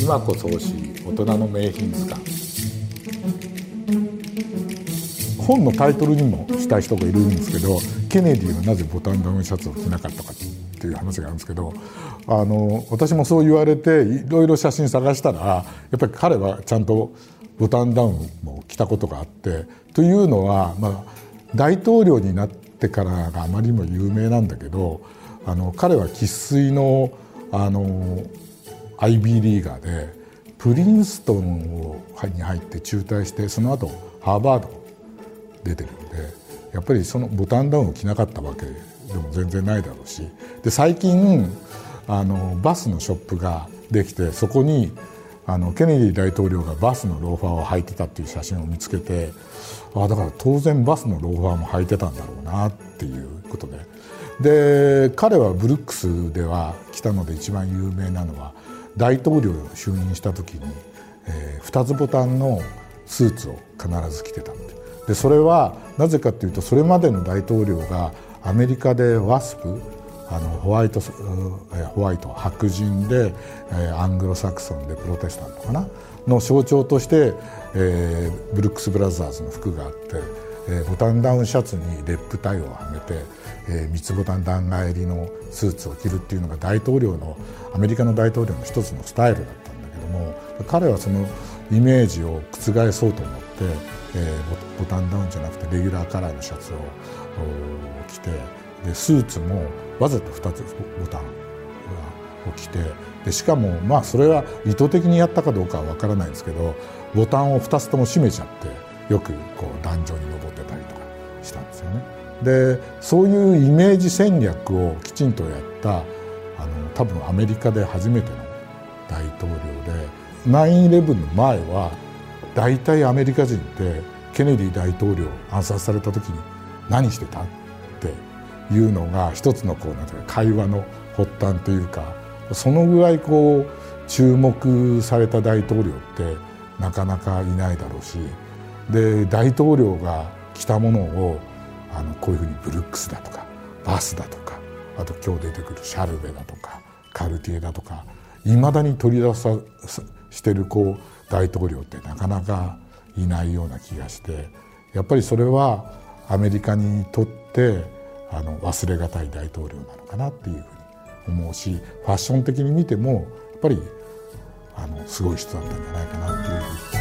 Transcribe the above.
今こそ欲しい大人の名品図鑑。本のタイトルにもしたい人がいるんですけどケネディはなぜボタンダウンシャツを着なかったかっていう話があるんですけどあの私もそう言われていろいろ写真探したらやっぱり彼はちゃんとボタンダウンも着たことがあってというのは、まあ、大統領になってからがあまりにも有名なんだけどあの彼は生粋のあのアイビーリーガーでプリンストンをに入って中退してその後ハーバード出てるんでやっぱりそのボタンダウンを着なかったわけでも全然ないだろうしで最近あのバスのショップができてそこにあのケネディ大統領がバスのローファーを履いてたっていう写真を見つけてあだから当然バスのローファーも履いてたんだろうなっていうことで。で彼はブルックスでは来たので一番有名なのは大統領を就任した時に、えー、2つボタンのスーツを必ず着てたでそれはなぜかというとそれまでの大統領がアメリカでワスプあのホワイトホワイト白人でえアングロサクソンでプロテスタントかな？の象徴として、えー、ブルックス・ブラザーズの服があって、えー、ボタンダウンシャツにレップタイをはめて、えー、三つボタン段返りのスーツを着るっていうのが大統領のアメリカの大統領の一つのスタイルだったんだけども彼はそのイメージを覆そうと思って、えー、ボタンダウンじゃなくてレギュラーカラーのシャツを着てでスーツもわざと2つボタンを着てでしかもまあそれは意図的にやったかどうかは分からないんですけどボタンを2つとも閉めちゃってよくこう壇上に登ってたりとかしたんですよね。でそういうイメージ戦略をきちんとやったあの多分アメリカで初めての大統領で9-11の前は大体アメリカ人ってケネディ大統領暗殺された時に何してたっていうのが一つのこうなんていうか会話の発端というかそのぐらいこう注目された大統領ってなかなかいないだろうしで大統領が着たものをあのこういうふうにブルックスだとかバスだとかあと今日出てくるシャルベだとかカルティエだとかいまだに取り出さしてるこう大統領ってなかなかいないような気がしてやっぱりそれはアメリカにとってあの忘れがたい大統領なのかなっていうふうに思うしファッション的に見てもやっぱりあのすごい人だったんじゃないかなっていうふうに